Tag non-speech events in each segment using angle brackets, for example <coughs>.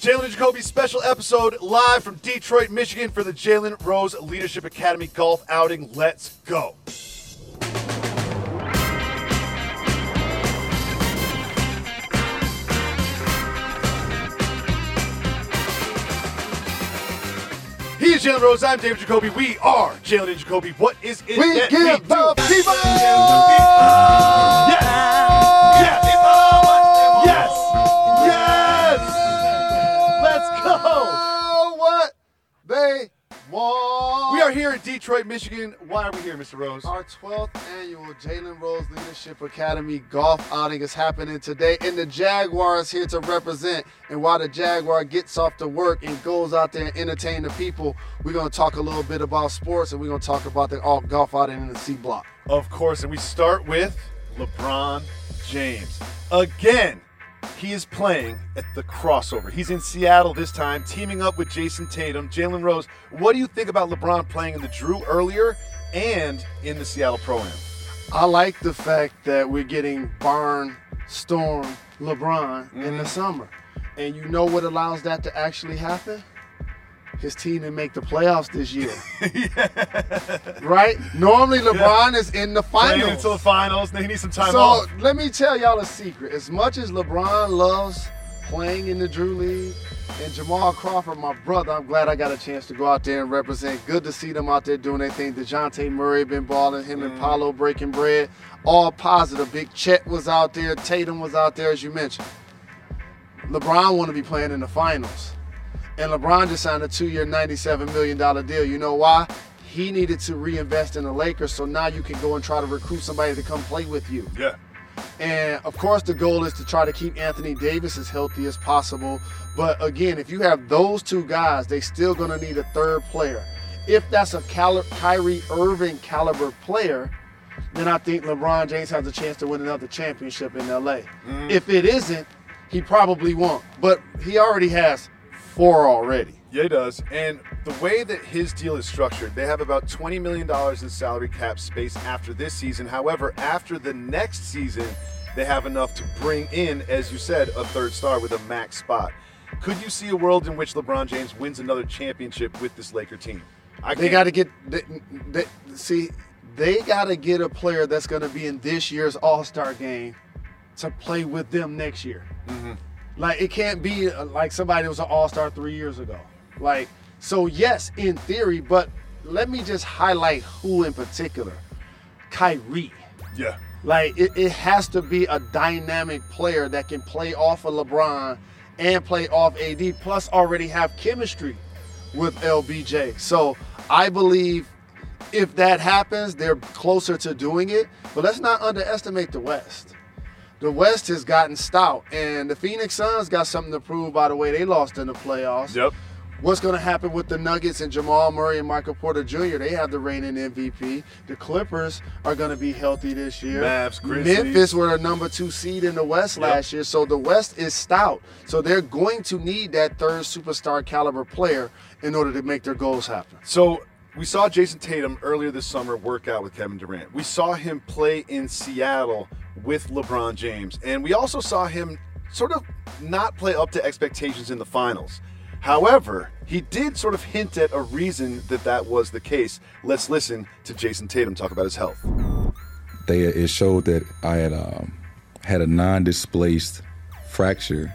Jalen Jacoby special episode live from Detroit, Michigan for the Jalen Rose Leadership Academy golf outing. Let's go. He is Jalen Rose. I'm David Jacoby. We are Jalen and Jacoby. What is it We that give we the do? people. Detroit, Michigan. Why are we here, Mr. Rose? Our 12th annual Jalen Rose Leadership Academy golf outing is happening today, and the Jaguar is here to represent. And while the Jaguar gets off to work and goes out there and entertain the people, we're going to talk a little bit about sports, and we're going to talk about the all golf outing in the C block. Of course, and we start with LeBron James. Again, he is playing at the crossover. He's in Seattle this time, teaming up with Jayson Tatum, Jalen Rose. What do you think about LeBron playing in the Drew earlier and in the Seattle Pro Am? I like the fact that we're getting barn storm LeBron in the mm-hmm. summer. And you know what allows that to actually happen? His team to make the playoffs this year. <laughs> Right? Normally LeBron is in the Playing finals. until the finals, then he needs some time so off. let me tell y'all a secret. As much as LeBron loves playing in the Drew League, and Jamal Crawford, my brother, I'm glad I got a chance to go out there and represent. Good to see them out there doing their thing. Dejounte Murray been balling, him and mm-hmm. Paolo breaking bread. All positive. Big Chet was out there, Tatum was out there, as you mentioned. LeBron want to be playing in the finals. And LeBron just signed a two-year, $97 million deal. You know why? He needed to reinvest in the Lakers, so now you can go and try to recruit somebody to come play with you. Yeah. And of course, the goal is to try to keep Anthony Davis as healthy as possible. But again, if you have those two guys, they still going to need a third player. If that's a Cal- Kyrie Irving caliber player, then I think LeBron James has a chance to win another championship in LA. Mm-hmm. If it isn't, he probably won't. But he already has four already. Yeah, he does. And the way that his deal is structured, they have about $20 million in salary cap space after this season. However, after the next season, they have enough to bring in, as you said, a third star with a max spot. Could you see a world in which LeBron James wins another championship with this Laker team? I They got to get they, they, see they got to get a player that's going to be in this year's All-Star game to play with them next year. Mm-hmm. Like it can't be uh, like somebody that was an All-Star 3 years ago. Like so yes, in theory, but let me just highlight who in particular. Kyrie. Yeah. Like it, it has to be a dynamic player that can play off of LeBron and play off AD, plus already have chemistry with LBJ. So I believe if that happens, they're closer to doing it. But let's not underestimate the West. The West has gotten stout, and the Phoenix Suns got something to prove by the way they lost in the playoffs. Yep. What's going to happen with the Nuggets and Jamal Murray and Michael Porter Jr.? They have the reigning MVP. The Clippers are going to be healthy this year. Mavs, Grizzlies. Memphis were the number two seed in the West Yep. last year, so the West is stout. So they're going to need that third superstar caliber player in order to make their goals happen. So we saw Jayson Tatum earlier this summer work out with Kevin Durant. We saw him play in Seattle with LeBron James. And we also saw him sort of not play up to expectations in the finals. However, he did sort of hint at a reason that that was the case. Let's listen to Jayson Tatum talk about his health. they it showed that I had um, had a non-displaced fracture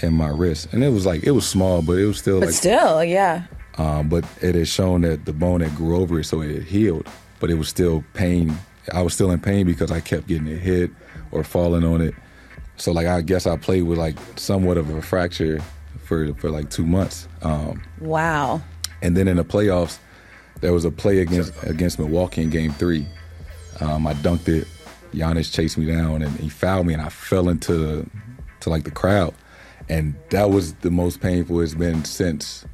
in my wrist, and it was like it was small, but it was still But like. still, yeah. Um, but it had shown that the bone had grew over it, so it had healed, but it was still pain. I was still in pain because I kept getting it hit or falling on it. So like I guess I played with like somewhat of a fracture for for like two months. Um, Wow. and then in the playoffs, there was a play against against Milwaukee in Game Three. Um, I dunked it. Giannis chased me down and he fouled me, and I fell into the, to like the crowd. and that was the most painful it's been since.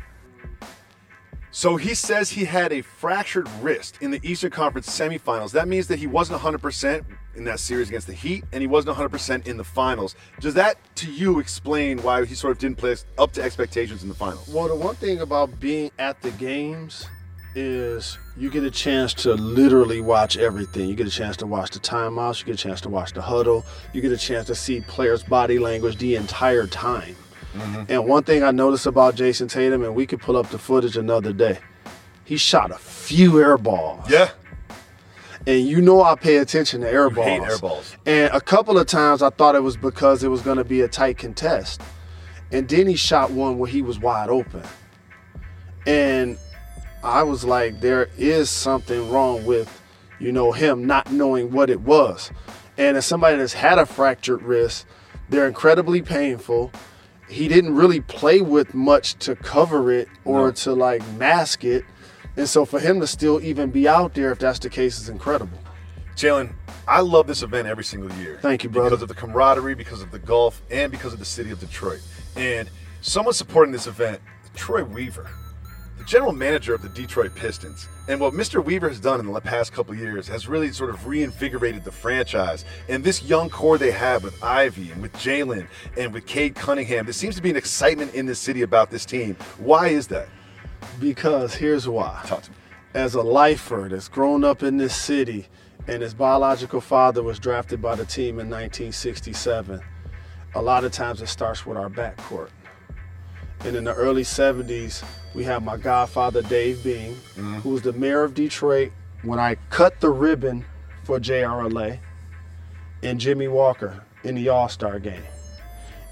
So he says he had a fractured wrist in the Eastern Conference semifinals. That means that he wasn't 100% in that series against the Heat, and he wasn't 100% in the finals. Does that, to you, explain why he sort of didn't play up to expectations in the finals? Well, the one thing about being at the games is you get a chance to literally watch everything. You get a chance to watch the timeouts, you get a chance to watch the huddle, you get a chance to see players' body language the entire time. Mm-hmm. And one thing I noticed about Jayson Tatum, and we could pull up the footage another day, he shot a few air balls. Yeah. And you know I pay attention to air You balls. hate air balls. And a couple of times I thought it was because it was going to be a tight contest. And then he shot one where he was wide open. And I was like, there is something wrong with, you know, him not knowing what it was. And as somebody that's had a fractured wrist, they're incredibly painful. He didn't really play with much to cover it or No. to like mask it. And so for him to still even be out there, if that's the case, is incredible. Jalen, I love this event every single year. Thank you, brother. Because of the camaraderie, because of the golf, and because of the city of Detroit. And someone supporting this event, Troy Weaver, the general manager of the Detroit Pistons. And what Mr. Weaver has done in the past couple years has really sort of reinvigorated the franchise. And this young core they have with Ivey and with Jalen and with Cade Cunningham, there seems to be an excitement in the city about this team. Why is that? Because here's why. Talk to me. As a lifer that's grown up in this city, and his biological father was drafted by the team in 1967, a lot of times it starts with our backcourt. And in the early 70s, we have my godfather, Dave Bing, mm-hmm. who was the mayor of Detroit when I cut the ribbon for JRLA, and Jimmy Walker in the All Star game.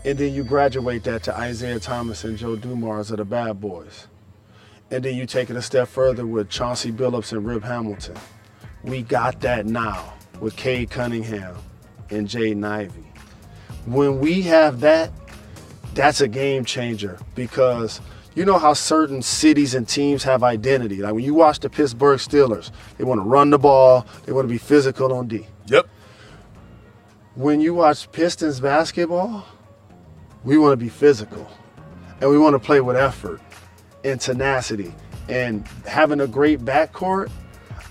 And then you graduate that to Isiah Thomas and Joe Dumars of the Bad Boys. And then you take it a step further with Chauncey Billups and Rip Hamilton. We got that now with Cade Cunningham and Jaden Ivey. When we have that, that's a game changer because you know how certain cities and teams have identity. Like when you watch the Pittsburgh Steelers, they want to run the ball, they want to be physical on D. Yep. When you watch Pistons basketball, we want to be physical and we want to play with effort and tenacity. And having a great backcourt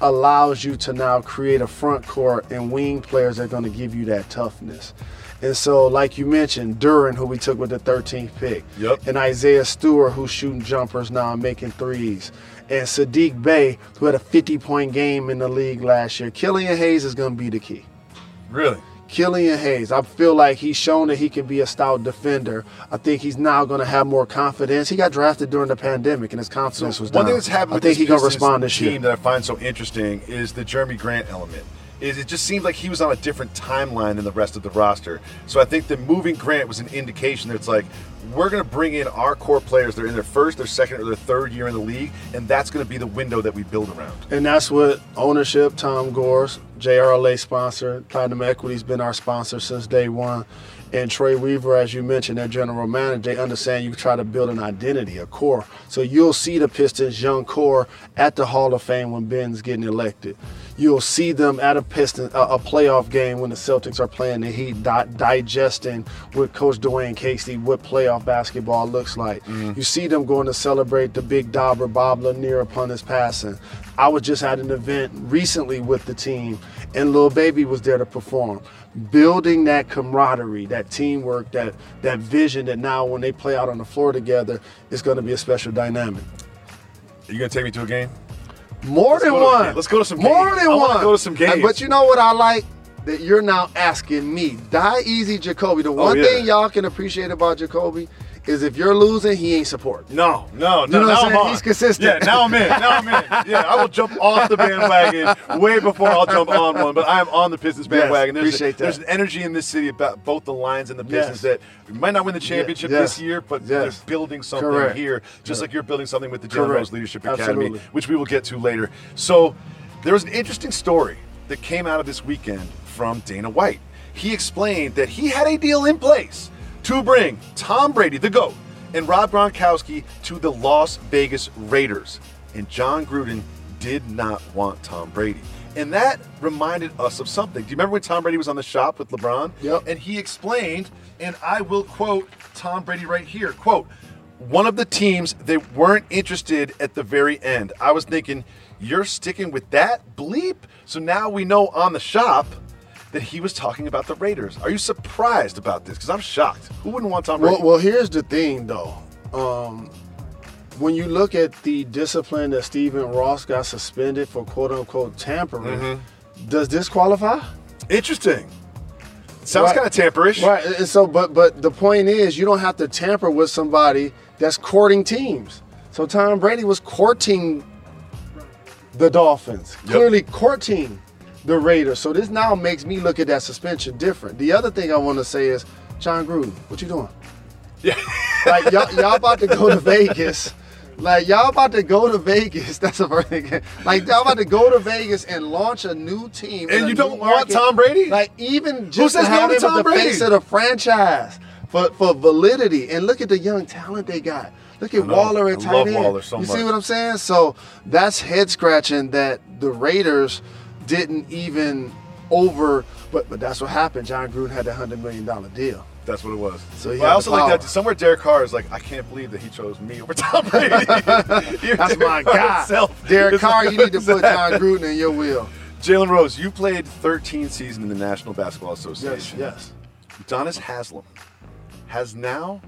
allows you to now create a front court and wing players that are going to give you that toughness. And so, like you mentioned, Duren, who we took with the 13th pick, Yep. and Isaiah Stewart, who's shooting jumpers now and making threes, and Sadiq Bey, who had a 50 point game in the league last year. Killian Hayes is going to be the key. Really? Killian Hayes, I feel like he's shown that he can be a stout defender. I think he's now going to have more confidence. He got drafted during the pandemic, and his confidence was down. One thing that's happened I think this he's going to respond this team year. that I find so interesting is the Jerami Grant element. Is it just seems like he was on a different timeline than the rest of the roster. So I think that moving Grant was an indication that it's like we're going to bring in our core players. They're in their first, their second, or their third year in the league, and that's going to be the window that we build around. And that's what ownership, Tom Gores, JRLA sponsor, Platinum Equity's been our sponsor since day one. And Troy Weaver, as you mentioned, their general manager, they understand you try to build an identity, a core. So you'll see the Pistons' young core at the Hall of Fame when Ben's getting elected. You'll see them at a Piston, a, a playoff game when the Celtics are playing the Heat, di- digesting with Coach Dwane Casey what playoff basketball looks like. Mm-hmm. You see them going to celebrate the big dauber Bob Lanier upon his passing. I was just at an event recently with the team, and Lil Baby was there to perform. Building that camaraderie, that teamwork, that that vision that now when they play out on the floor together it's going to be a special dynamic. Are you going to take me to a game? More than go to- one. let's go to some More games. than I one. go to some games. But you know what I like? That you're now asking me. Die easy, Jacoby. The oh, one Oh, yeah. thing y'all can appreciate about Jacoby is if you're losing, he ain't support. No, no, no. know now I'm on. He's consistent. Yeah, now I'm in. Now I'm in. <laughs> Yeah, I will jump off the bandwagon way before I'll jump on one. But I'm on the Pistons Yes, bandwagon. there's, appreciate that. there's an energy in this city about both the Lions and the Pistons Yes. that we might not win the championship yes, this year, but yes. they're building something Correct. here, just like you're building something with the Jalen Rose Leadership Academy, Absolutely. which we will get to later. So there was an interesting story that came out of this weekend from Dana White. He explained that he had a deal in place to bring Tom Brady, the GOAT, and Rob Gronkowski to the Las Vegas Raiders. And Jon Gruden did not want Tom Brady. And that reminded us of something. Do you remember when Tom Brady was on the shop with LeBron? Yep. And he explained, and I will quote Tom Brady right here quote, one of the teams they weren't interested at the very end. I was thinking, you're sticking with that bleep? So now we know on the shop that he was talking about the Raiders. Are you surprised about this? Because I'm shocked. Who wouldn't want Tom Brady? Well, well, here's the thing, though. Um, when you look at the discipline that Stephen Ross got suspended for "quote unquote" tampering, Mm-hmm. does this qualify? Interesting. Sounds Right. kind of tamperish. Right. And so, but but the point is, you don't have to tamper with somebody that's courting teams. So Tom Brady was courting the Dolphins, Yep. clearly courting the Raiders. So this now makes me look at that suspension different. The other thing I want to say is, Jon Gruden, what you doing? Yeah. Like y'all, <laughs> y'all about to go to Vegas. Like y'all about to go to Vegas. <laughs> That's first thing. Like y'all about to go to Vegas and launch a new team. And you don't want. Tom Brady? Like even just says to no to Tom the Brady? face of the franchise for for validity. And look at the young talent they got. Look at. Waller at I tight love end. Waller so you much. see what I'm saying? So that's head scratching that the Raiders didn't even over. But but that's what happened. Jon Gruden had that hundred million dollar deal. That's what it was. So But I also like that somewhere Derek Carr is like, I can't believe that he chose me over Tom Brady. <laughs> <laughs> That's my guy. Derek Carr, you need to put Jon Gruden in your wheel. Jalen Rose, you played 13 seasons in the National Basketball Association. Yes, yes. Donis Haslem has now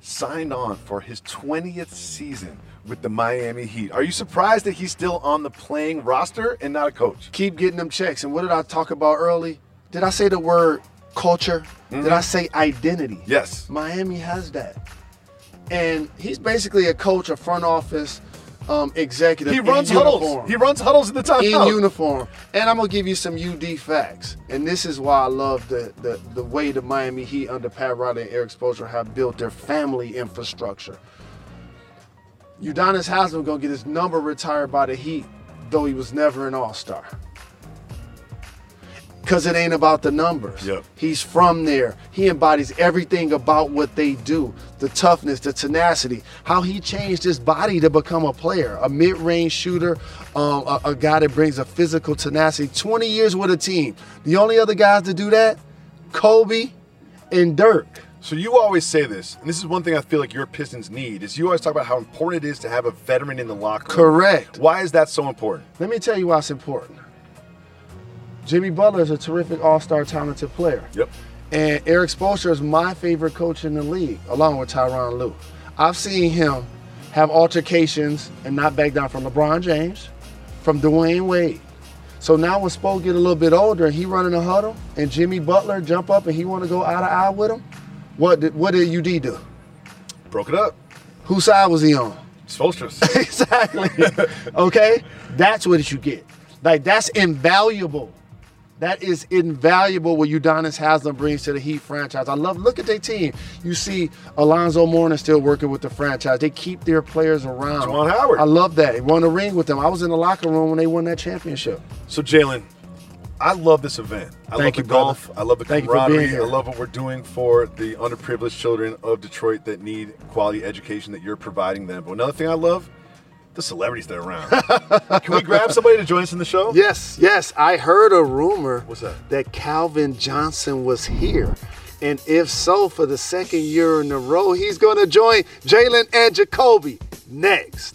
signed on for his 20th season with the Miami Heat. Are you surprised that he's still on the playing roster and not a coach? Keep getting them checks. And what did I talk about early? Did I say the word culture? Did I say identity? Mm-hmm. Yes. Miami has that. And he's basically a coach, a front office um, executive. He runs huddles. uniform. He runs huddles in the top in timeout. uniform. And I'm gonna give you some UD facts. And this is why I love the the, the way the Miami Heat under Pat Riley and Erik Spoelstra have built their family infrastructure. Udonis Haslem gonna get his number retired by the Heat, though he was never an All-Star. Cause it ain't about the numbers. Yep. He's from there. He embodies everything about what they do. The toughness, the tenacity, how he changed his body to become a player, a mid-range shooter, um, a, a guy that brings a physical tenacity. 20 years with a team. The only other guys to do that, Kobe and Dirk. So you always say this, and this is one thing I feel like your Pistons need, is you always talk about how important it is to have a veteran in the locker room. Correct. Why is that so important? Let me tell you why it's important. Jimmy Butler is a terrific all-star talented player. Yep. And Erik Spoelstra is my favorite coach in the league, along with Tyronn Lue. I've seen him have altercations and not back down from LeBron James, from Dwyane Wade. So now when Spo get a little bit older and he running a huddle, and Jimmy Butler jump up and he want to go eye to eye with him, what did what did UD do? Broke it up. Whose side was he on? Spoelstra's. <laughs> exactly. <laughs> okay? That's what you get. Like that's invaluable. That is invaluable what Udonis Haslem brings to the Heat franchise. I love look at their team. You see Alonzo Mourning still working with the franchise. They keep their players around. Juwan Howard. I love that. He won a ring with them. I was in the locker room when they won that championship. So Jalen, I love this event. I Thank love you, the brother. golf. I love the Thank you for being camaraderie. I love what we're doing for the underprivileged children of Detroit that need quality education that you're providing them. But another thing I love, the celebrities that are around. <laughs> Can we grab somebody to join us in the show? Yes, yes. I heard a rumor What's that? that Calvin Johnson was here. And if so, for the second year in a row, he's going to join Jalen and Jacoby next.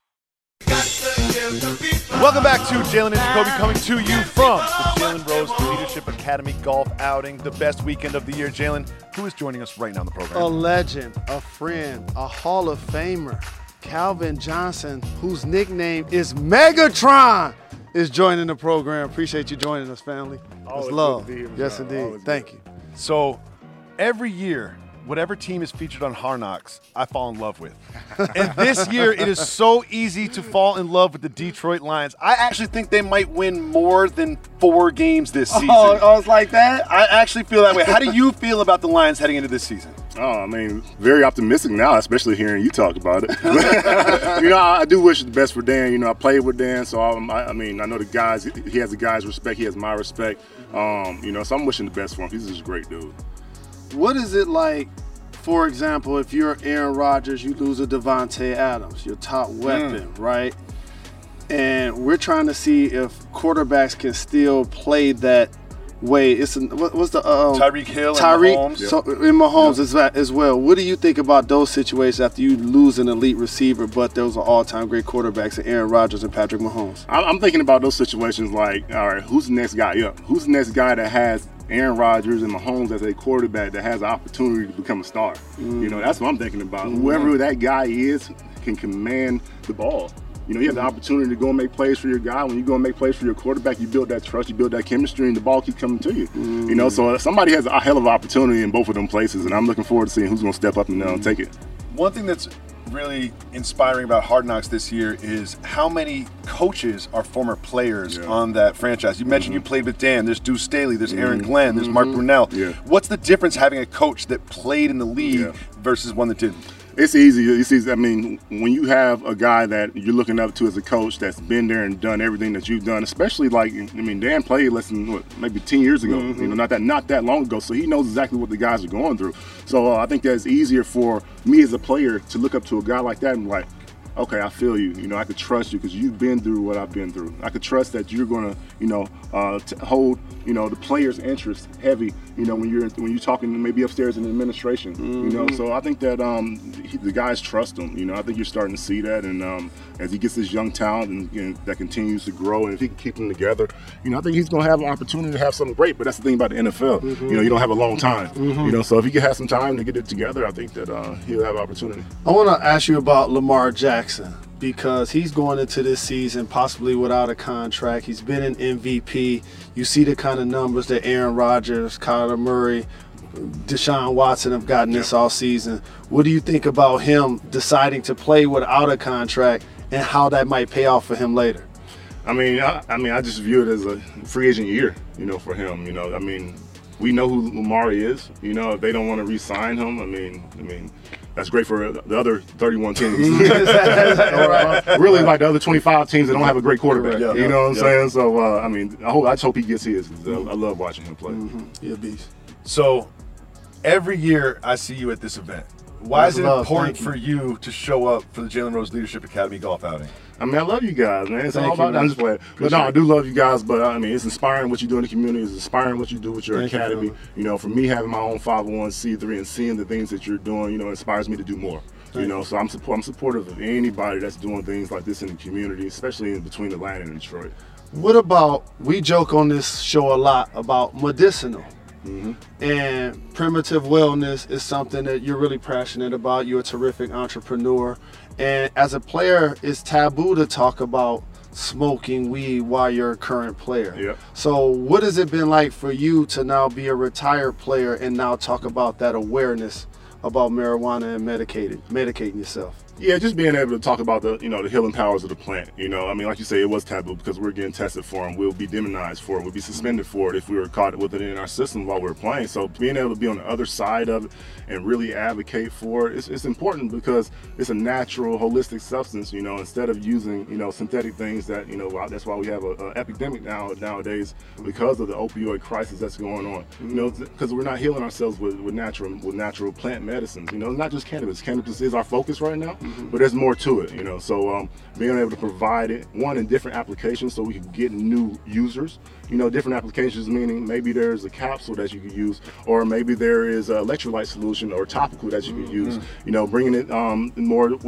Welcome back to Jalen and Jacoby coming to you from the Jalen Rose Leadership Academy Golf Outing, the best weekend of the year. Jalen, who is joining us right now in the program? A legend, a friend, a Hall of Famer, Calvin Johnson, whose nickname is Megatron, is joining the program. Appreciate you joining us, family. Always it's love. good to be here, yes, indeed. Always Thank you. So, every year, whatever team is featured on Hard Knocks, I fall in love with. and this year, it is so easy to fall in love with the Detroit Lions. I actually think they might win more than four games this season. Oh, oh, it's like that? I actually feel that way. How do you feel about the Lions heading into this season? Oh, I mean, very optimistic now, especially hearing you talk about it. <laughs> you know, I, I do wish the best for Dan. You know, I played with Dan, so I, I mean, I know the guys. He has the guys' respect. He has my respect. Um, you know, so I'm wishing the best for him. He's just a great dude. What is it like, for example, if you're Aaron Rodgers, you lose a Davante Adams, your top hmm. weapon, right? And we're trying to see if quarterbacks can still play that way. It's an, what, what's the um, Tyreek Hill and Tyreek Mahomes. so, in Mahomes as, va- as well. What do you think about those situations after you lose an elite receiver, but those are all-time great quarterbacks, and Aaron Rodgers and Patrick Mahomes? I- I'm thinking about those situations like, all right, who's the next guy up? Who's the next guy that has Aaron Rodgers and Mahomes as a quarterback that has an opportunity to become a star? You know, that's what I'm thinking about. Whoever that guy is can command the ball. You know, you have the opportunity to go and make plays for your guy. When you go and make plays for your quarterback, you build that trust, you build that chemistry, and the ball keeps coming to you. You know, mm. so uh, somebody has a hell of an opportunity in both of them places, and I'm looking forward to seeing who's going to step up and uh, mm. take it. One thing that's really inspiring about Hard Knocks this year is how many coaches are former players on that franchise. You mentioned you mm-hmm. played with Dan. There's Deuce Staley. There's Aaron mm-hmm. Glenn. There's Mark mm-hmm. Brunell. Yeah. What's the difference having a coach that played in the league versus one that didn't? It's easy. It's easy. I mean, when you have a guy that you're looking up to as a coach that's been there and done everything that you've done, especially like I mean, Dan played less than what, maybe ten years ago. You know, not that not that long ago. So he knows exactly what the guys are going through. So uh, I think that's easier for me as a player to look up to a guy like that and like. Okay, I feel you. You know, I could trust you because you've been through what I've been through. I could trust that you're gonna, you know, uh, t- hold, you know, the players' interest heavy. You know, when you're when you're talking maybe upstairs in administration. You know, so I think that um, he, the guys trust him. You know, I think you're starting to see that, and um, as he gets this young talent and, and that continues to grow, and if he can keep them together, you know, I think he's gonna have an opportunity to have something great. But that's the thing about the NFL. You know, you don't have a long time. You know, so if he can have some time to get it together, I think that uh, he'll have opportunity. I want to ask you about Lamar Jackson because he's going into this season possibly without a contract. He's been an MVP. You see the kind of numbers that Aaron Rodgers, Kyler Murray, Deshaun Watson have gotten this all season. What do you think about him deciding to play without a contract and how that might pay off for him later? I mean, I, I mean, I just view it as a free agent year, you know, for him. You know, I mean, we know who Lamar is. You know, if they don't want to re-sign him, I mean, I mean, that's great for the other 31 teams. <laughs> <laughs> Or, really, like the other 25 teams that don't have a great quarterback. Yeah. you know what I'm saying? So, uh, I mean, I hope I just hope he gets his. 'cause I, I love watching him play. Yeah, beast. So every year I see you at this event. Why That's is it love. important you. for you to show up for the Jalen Rose Leadership Academy golf outing? I mean, I love you guys, man. It's Thank all you, about man. I'm just playing. But no, I do love you guys. But I mean, it's inspiring what you do in the community. It's inspiring what you do with your Thank academy. brother. You, know, for me having my own 501c3 and seeing the things that you're doing, you know, inspires me to do more. you know, so I'm support, I'm supportive of anybody that's doing things like this in the community, especially in between Atlanta and Detroit. What about we joke on this show a lot about medicinal Mm-hmm. and primitive wellness is something that you're really passionate about. You're a terrific entrepreneur, and as a player, it's taboo to talk about smoking weed while you're a current player. Yep. So, what has it been like for you to now be a retired player and now talk about that awareness about marijuana and medicated medicating yourself? Yeah, just being able to talk about the you know the healing powers of the plant. You know, I mean, like you say, it was taboo because we're getting tested for them. We'll be demonized for it. We'll be suspended for it if we were caught with it in our system while we are playing. So being able to be on the other side of it and really advocate for it, it's, it's important because it's a natural, holistic substance. You know, instead of using you know synthetic things that you know that's why we have a, a epidemic now nowadays because of the opioid crisis that's going on. You know, because we're not healing ourselves with, with natural with natural plant medicines. You know, not just cannabis. Cannabis is our focus right now. But there's more to it, you know. So um, being able to provide it one in different applications, so we can get new users. You know, different applications meaning maybe there's a capsule that you could use, or maybe there is an electrolyte solution or topical that you could use. You know, bringing it um, more in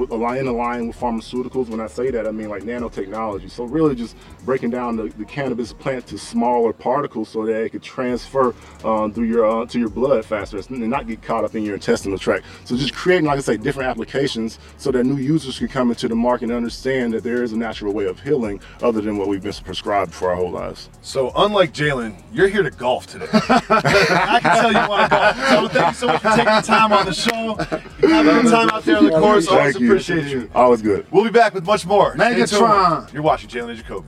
line with pharmaceuticals. When I say that, I mean like nanotechnology. So really, just breaking down the, the cannabis plant to smaller particles so that it could transfer um, through your uh, to your blood faster and not get caught up in your intestinal tract. So just creating, like I say, different applications so that new users can come into the market and understand that there is a natural way of healing other than what we've been prescribed for our whole lives. So unlike Jalen, you're here to golf today. <laughs> I can tell you want to golf. So thank you so much for taking the time on the show. Have a good time out there on the course. Always Thank you. appreciate you. Always good. We'll be back with much more. Stay tuned. Megatron. You're watching Jalen and Jacoby.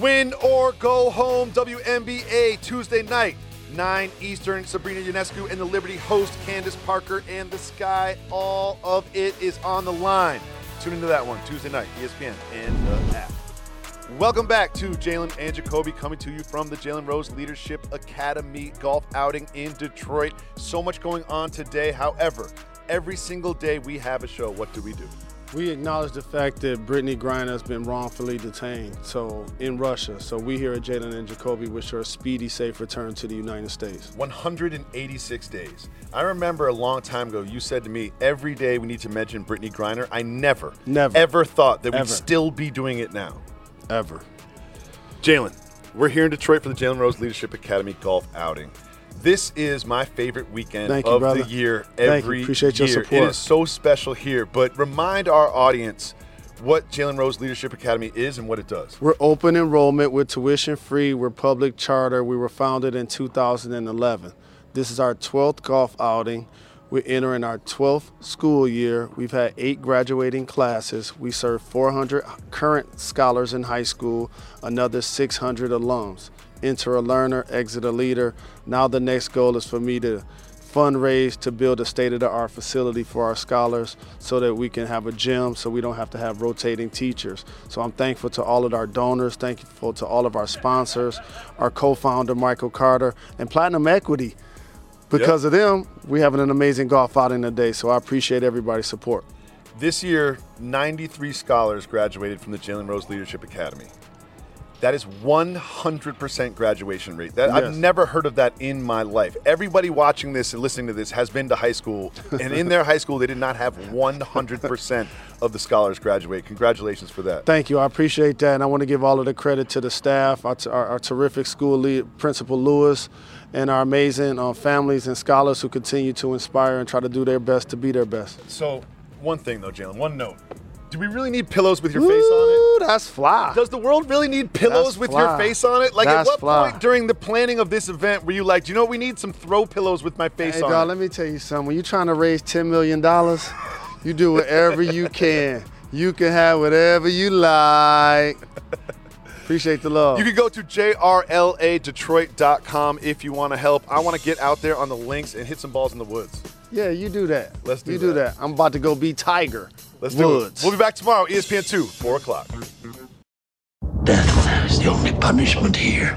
Win or go home, WNBA Tuesday night, 9 Eastern. Sabrina Ionescu and the Liberty host Candace Parker and the Sky. All of it is on the line. Tune into that one Tuesday night, ESPN and the app. Welcome back to Jalen and Jacoby coming to you from the Jalen Rose Leadership Academy golf outing in Detroit. So much going on today. However, every single day we have a show. What do we do? We acknowledge the fact that Brittney Griner has been wrongfully detained, so in Russia. So we here at Jalen and Jacoby wish her a speedy, safe return to the United States. 186 days. I remember a long time ago you said to me, every day we need to mention Brittney Griner. I never, Never. ever thought that we'd still be doing it now. Ever. Jalen, we're here in Detroit for the Jalen Rose Leadership Academy golf outing. This is my favorite weekend Thank you, of brother. the year Thank you. every Appreciate your year. support. It is so special here, but remind our audience what Jalen Rose Leadership Academy is and what it does. We're open enrollment. We're tuition free. We're public charter. We were founded in 2011. This is our 12th golf outing. We're entering our 12th school year. We've had eight graduating classes. We serve 400 current scholars in high school, another 600 alums. Enter a learner, exit a leader. Now the next goal is for me to fundraise to build a state-of-the-art facility for our scholars so that we can have a gym so we don't have to have rotating teachers. So I'm thankful to all of our donors, thankful to all of our sponsors, our co-founder Michael Carter, and Platinum Equity. Because of them, we having an amazing golf outing today. So I appreciate everybody's support. This year, 93 scholars graduated from the Jalen Rose Leadership Academy. That is 100% graduation rate. That I've never heard of that in my life. Everybody watching this and listening to this has been to high school, and in their high school, they did not have 100% of the scholars graduate. Congratulations for that. Thank you. I appreciate that. And I want to give all of the credit to the staff, our, our, our terrific school lead, Principal Lewis, and our amazing uh, families and scholars who continue to inspire and try to do their best to be their best. So, one thing though, Jalen, one note. Do we really need pillows with your face on it? That's fly. Does the world really need pillows That's with your face on it? Like, That's at what fly. point during the planning of this event were you like, do you know what? We need some throw pillows with my face Hey, on dog, it? let me tell you something. When you're trying to raise $10 million, you do whatever you <laughs> can. You can have whatever you like. Appreciate the love. You can go to jrladetroit.com if you want to help. I want to get out there on the links and hit some balls in the woods. Yeah, you do that. Let's do that. You do that. that. I'm about to go be Tiger. Let's do it. We'll be back tomorrow, ESPN 2, 4 o'clock. Death is the only punishment here.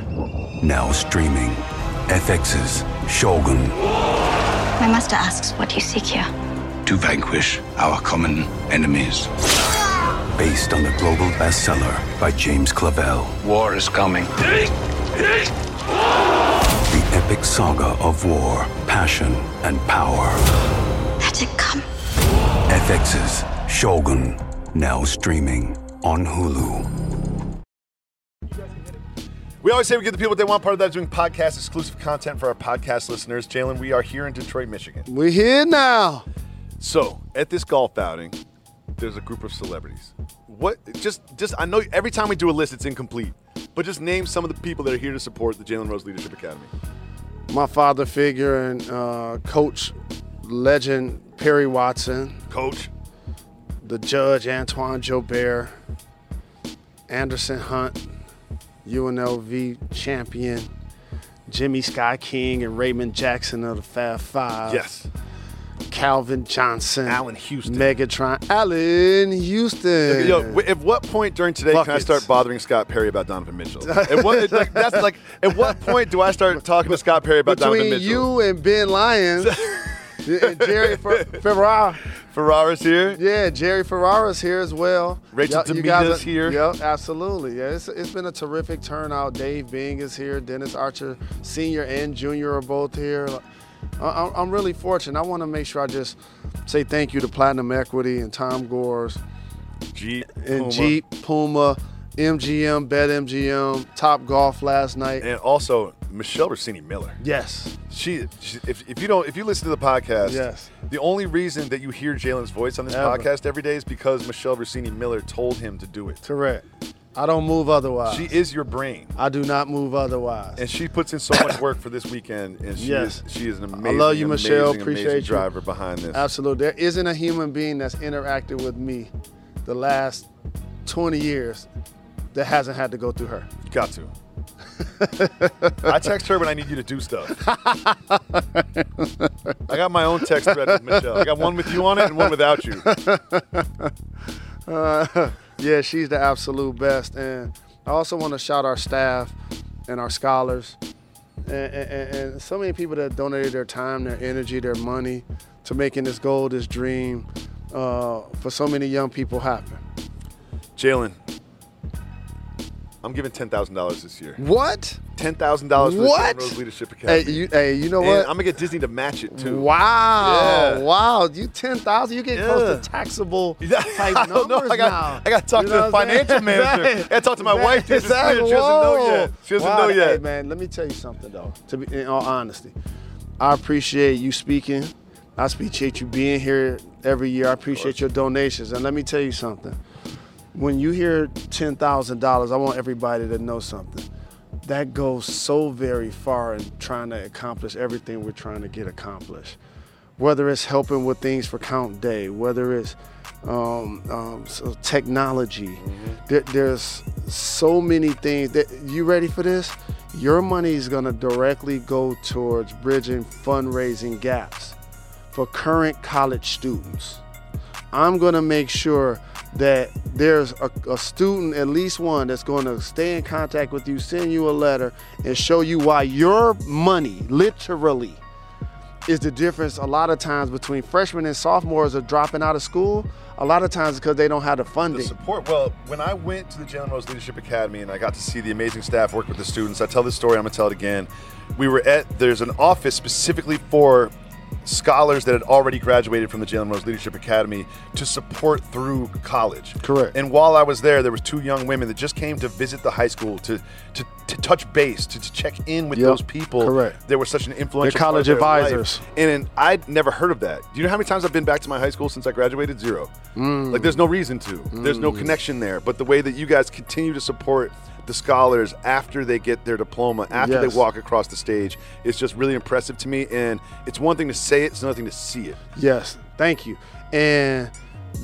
Now streaming. FX's Shogun. My master asks what you seek here. To vanquish our common enemies. Based on the global bestseller by James Clavell. War is coming. The epic saga of war, passion, and power. Let it come. FX's Shogun. Now streaming on Hulu. We always say we give the people what they want. Part of that is doing podcast exclusive content for our podcast listeners. Jalen, we are here in Detroit, Michigan. We're here now. So, at this golf outing, there's a group of celebrities. What just just I know every time we do a list it's incomplete. But just name some of the people that are here to support the Jalen Rose Leadership Academy. My father figure and uh, coach, legend Perry Watson. Coach. The judge Antoine Jobert. Anderson Hunt, UNLV champion. Jimmy Sky King and Raymond Jackson of the Fab Five. Yes. Calvin Johnson, Allan Houston. Megatron, Allan Houston. Yo, at what point during today can I start bothering Scott Perry about Donovan Mitchell? <laughs> at what, like, that's like, at what point do I start talking to Scott Perry about Donovan Mitchell? Between you and Ben Lyons <laughs> and Jerry Fer- Ferrara. Ferrara's here. Yeah, Jerry Ferrara's here as well. Rachel Y'all- Demita's guys are- here. Yep, absolutely. Yeah, it's, it's been a terrific turnout. Dave Bing is here. Dennis Archer, senior and junior, are both here. I'm I'm really fortunate. I want to make sure I just say thank you to Platinum Equity and Tom Gores Jeep, and Puma. Jeep, Puma, MGM, Bet MGM, Top Golf last night. and also Michelle Rossini Miller. Yes. She, she if, if you don't if you listen to the podcast, Yes. the only reason that you hear Jalen's voice on this Ever. podcast every day is because Michelle Rossini Miller told him to do it. Correct. I don't move otherwise. She is your brain. I do not move otherwise. And she puts in so much <coughs> work for this weekend, and she Yes. is she is an I amazing, love you, amazing, Michelle. amazing Appreciate you. driver behind this. Absolutely. There isn't a human being that's interacted with me the last 20 years that hasn't had to go through her. Got to. <laughs> I text her when I need you to do stuff. <laughs> I got my own text thread with Michelle. I got one with you on it and one without you. <laughs> Uh, Yeah, she's the absolute best. And I also want to shout our staff and our scholars and, and, and so many people that donated their time, their energy, their money to making this goal, this dream uh, for so many young people happen. Jalen, I'm giving ten thousand dollars this year. What? Ten thousand dollars for What? the Rose Leadership Hey, you, hey, you know And what? I'm gonna get Disney to match it too. Wow! Yeah. Wow! You ten thousand? You get close to taxable <laughs> I type don't know. I got now. I got to talk You to the I'm saying? financial <laughs> manager. I got to talk to my wife. Exactly. she doesn't know yet. She doesn't Wow. know yet. Hey man, let me tell you something though. To be in all honesty, I appreciate you speaking. I appreciate you being here every year. I appreciate your donations. And let me tell you something. When you hear ten thousand dollars, I want everybody to know something. That goes so very far in trying to accomplish everything we're trying to get accomplished. Whether it's helping with things for Count Day, whether it's um, um, so technology, there, there's so many things. That you ready for this? Your money is going to directly go towards bridging fundraising gaps for current college students. I'm going to make sure that there's a, a student, at least one, that's going to stay in contact with you, send you a letter, and show you why your money, literally, is the difference a lot of times between freshmen and sophomores are dropping out of school. A lot of times because they don't have the the funding. support. Well, when I went to the Jalen Rose Leadership Academy and I got to see the amazing staff work with the students, I tell this story. I'm gonna tell it again. We were at there's an office specifically for scholars that had already graduated from the Jalen Rose Leadership Academy to support through college. Correct. And while I was there, there was two young women that just came to visit the high school to to, to touch base, to, to check in with Yep. those people. Correct. They were such an influential They're college part of their advisors. And, and I'd never heard of that. Do you know how many times I've been back to my high school since I graduated? Zero. Mm. Like there's no reason to. There's no connection there. But the way that you guys continue to support the scholars after they get their diploma, after Yes. they walk across the stage, it's just really impressive to me. And it's one thing to say it, it's another thing to see it. Yes, thank you. And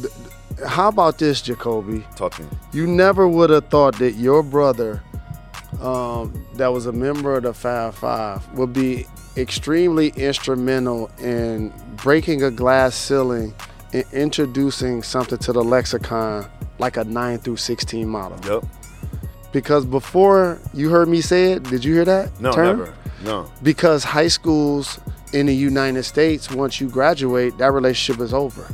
th- th- how about this, Jacoby? Talk to me. You never would have thought that your brother, um, that was a member of the Five Five, would be extremely instrumental in breaking a glass ceiling and introducing something to the lexicon like a 9 through 16 model. Yep. Because before you heard me say it, did you hear that? No, term? never. No. Because high schools in the United States, once you graduate, that relationship is over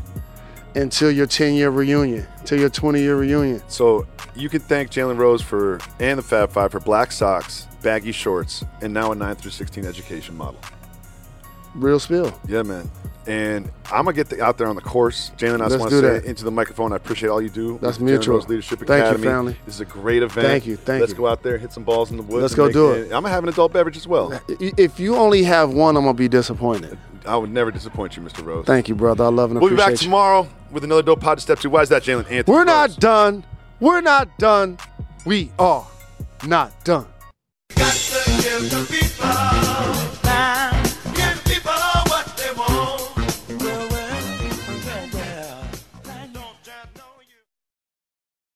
until your 10 year reunion, till your 20 year reunion. So you can thank Jalen Rose for and the Fab Five for black socks, baggy shorts, and now a 9 through 16 education model. Real spill. Yeah, man. And I'm gonna get the, out there on the course. Jalen, I just Let's want to say that. into the microphone, I appreciate all you do. That's with the Jalen mutual. Leadership Thank you, Academy. family. This is a great event. Thank you, thank you. Let's go out there, hit some balls in the woods. Let's go do it. I'm gonna have an adult beverage as well. If you only have one, I'm gonna be disappointed. I would never disappoint you, Mr. Rose. Thank you, brother. I love and We'll be back you. tomorrow with another dope pod to step two. Why is that, Jalen? Anthony. We're Rose. not done. We're not done. We are not done.